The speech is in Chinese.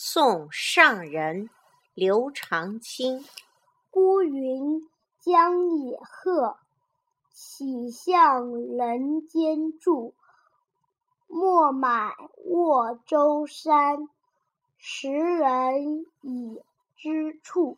送上人刘长卿。孤云将野鹤岂向人间住莫买沃洲山时人已知处。